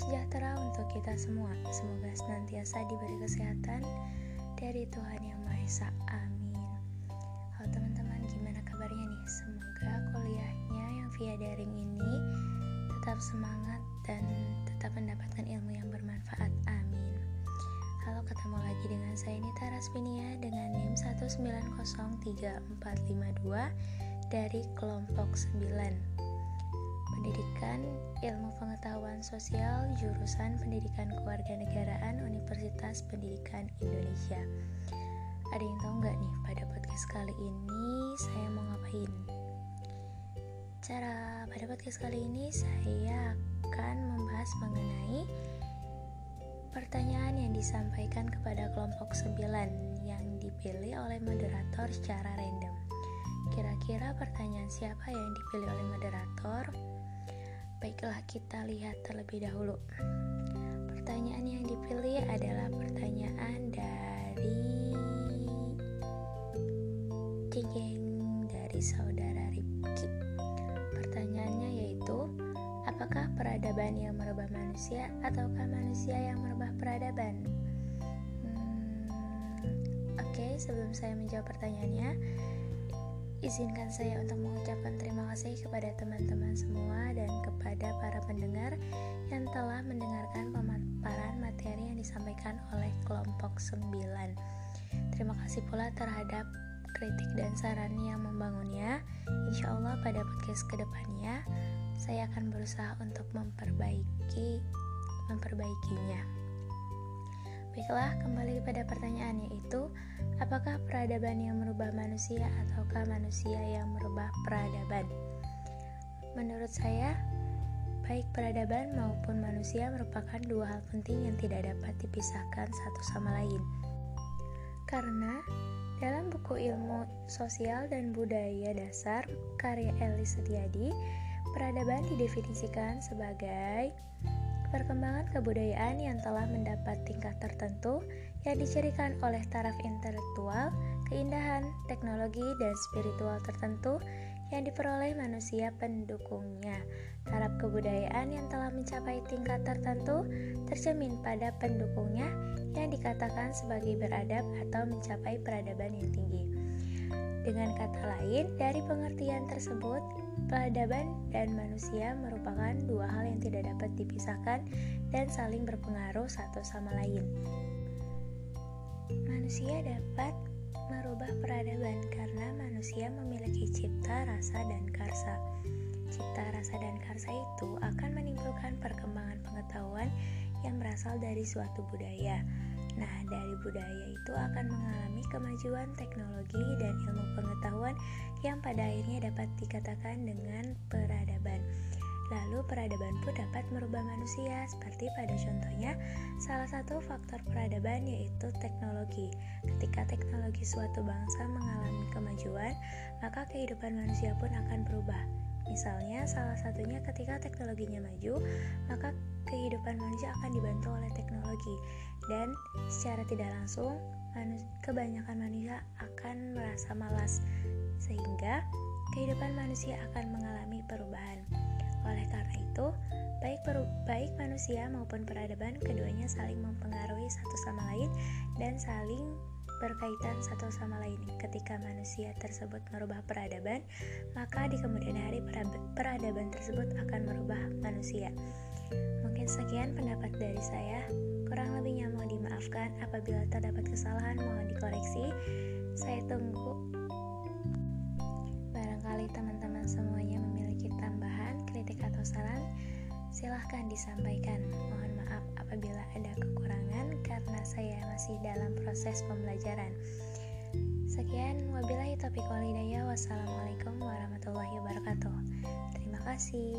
sejahtera untuk kita semua. Semoga senantiasa diberi kesehatan dari Tuhan Yang Maha Esa. Amin. Halo teman-teman, gimana kabarnya nih? Semoga kuliahnya yang via daring ini tetap semangat dan tetap mendapatkan ilmu yang bermanfaat. Amin. Halo, ketemu lagi dengan saya Nita Raspinia dengan NIM 1903452 dari kelompok 9. Pendidikan Ilmu Pengetahuan Sosial jurusan Pendidikan Kewarganegaraan Universitas Pendidikan Indonesia. Ada yang tahu nggak nih pada podcast kali ini saya mau ngapain? Cara pada podcast kali ini saya akan membahas mengenai pertanyaan yang disampaikan kepada kelompok 9 yang dipilih oleh moderator secara random. Kira-kira pertanyaan siapa yang dipilih oleh moderator? Baiklah kita lihat terlebih dahulu. Pertanyaan yang dipilih adalah pertanyaan dari Jeng dari saudara Ripki. Pertanyaannya yaitu, apakah peradaban yang merubah manusia ataukah manusia yang merubah peradaban? Hmm, Oke, sebelum saya menjawab pertanyaannya, Izinkan saya untuk mengucapkan terima kasih kepada teman-teman semua para pendengar yang telah mendengarkan pemaparan materi yang disampaikan oleh kelompok 9. Terima kasih pula terhadap kritik dan saran yang membangunnya. Insya Allah pada podcast ke depannya saya akan berusaha untuk memperbaiki memperbaikinya. Baiklah, kembali pada pertanyaan yaitu apakah peradaban yang merubah manusia ataukah manusia yang merubah peradaban? Menurut saya, baik peradaban maupun manusia merupakan dua hal penting yang tidak dapat dipisahkan satu sama lain. Karena dalam buku ilmu sosial dan budaya dasar karya Elis Setiadi, peradaban didefinisikan sebagai perkembangan kebudayaan yang telah mendapat tingkat tertentu yang dicirikan oleh taraf intelektual, keindahan, teknologi, dan spiritual tertentu yang diperoleh manusia pendukungnya. Taraf kebudayaan yang telah mencapai tingkat tertentu tercermin pada pendukungnya yang dikatakan sebagai beradab atau mencapai peradaban yang tinggi. Dengan kata lain, dari pengertian tersebut, peradaban dan manusia merupakan dua hal yang tidak dapat dipisahkan dan saling berpengaruh satu sama lain. Manusia dapat merubah peradaban karena manusia memiliki cipta, rasa, dan karsa. Cipta, rasa, dan karsa itu akan menimbulkan perkembangan pengetahuan yang berasal dari suatu budaya. Nah, dari budaya itu akan mengalami kemajuan teknologi dan ilmu pengetahuan yang pada akhirnya dapat dikatakan dengan peradaban. Lalu peradaban pun dapat merubah manusia seperti pada contohnya salah satu faktor peradaban yaitu teknologi. Ketika teknologi suatu bangsa mengalami kemajuan, maka kehidupan manusia pun akan berubah. Misalnya, salah satunya ketika teknologinya maju, maka kehidupan manusia akan dibantu oleh teknologi, dan secara tidak langsung, kebanyakan manusia akan merasa malas, sehingga kehidupan manusia akan mengalami perubahan. Oleh karena itu, baik baik manusia maupun peradaban, keduanya saling mempengaruhi satu sama lain dan saling berkaitan satu sama lain. Ketika manusia tersebut merubah peradaban, maka di kemudian hari peradaban tersebut akan merubah manusia. Mungkin sekian pendapat dari saya. Kurang lebihnya mohon dimaafkan apabila terdapat kesalahan mohon dikoreksi. Disampaikan. Mohon maaf apabila ada kekurangan karena saya masih dalam proses pembelajaran. Sekian, wabillahi taufiq walhidayah. Wassalamualaikum warahmatullahi wabarakatuh. Terima kasih.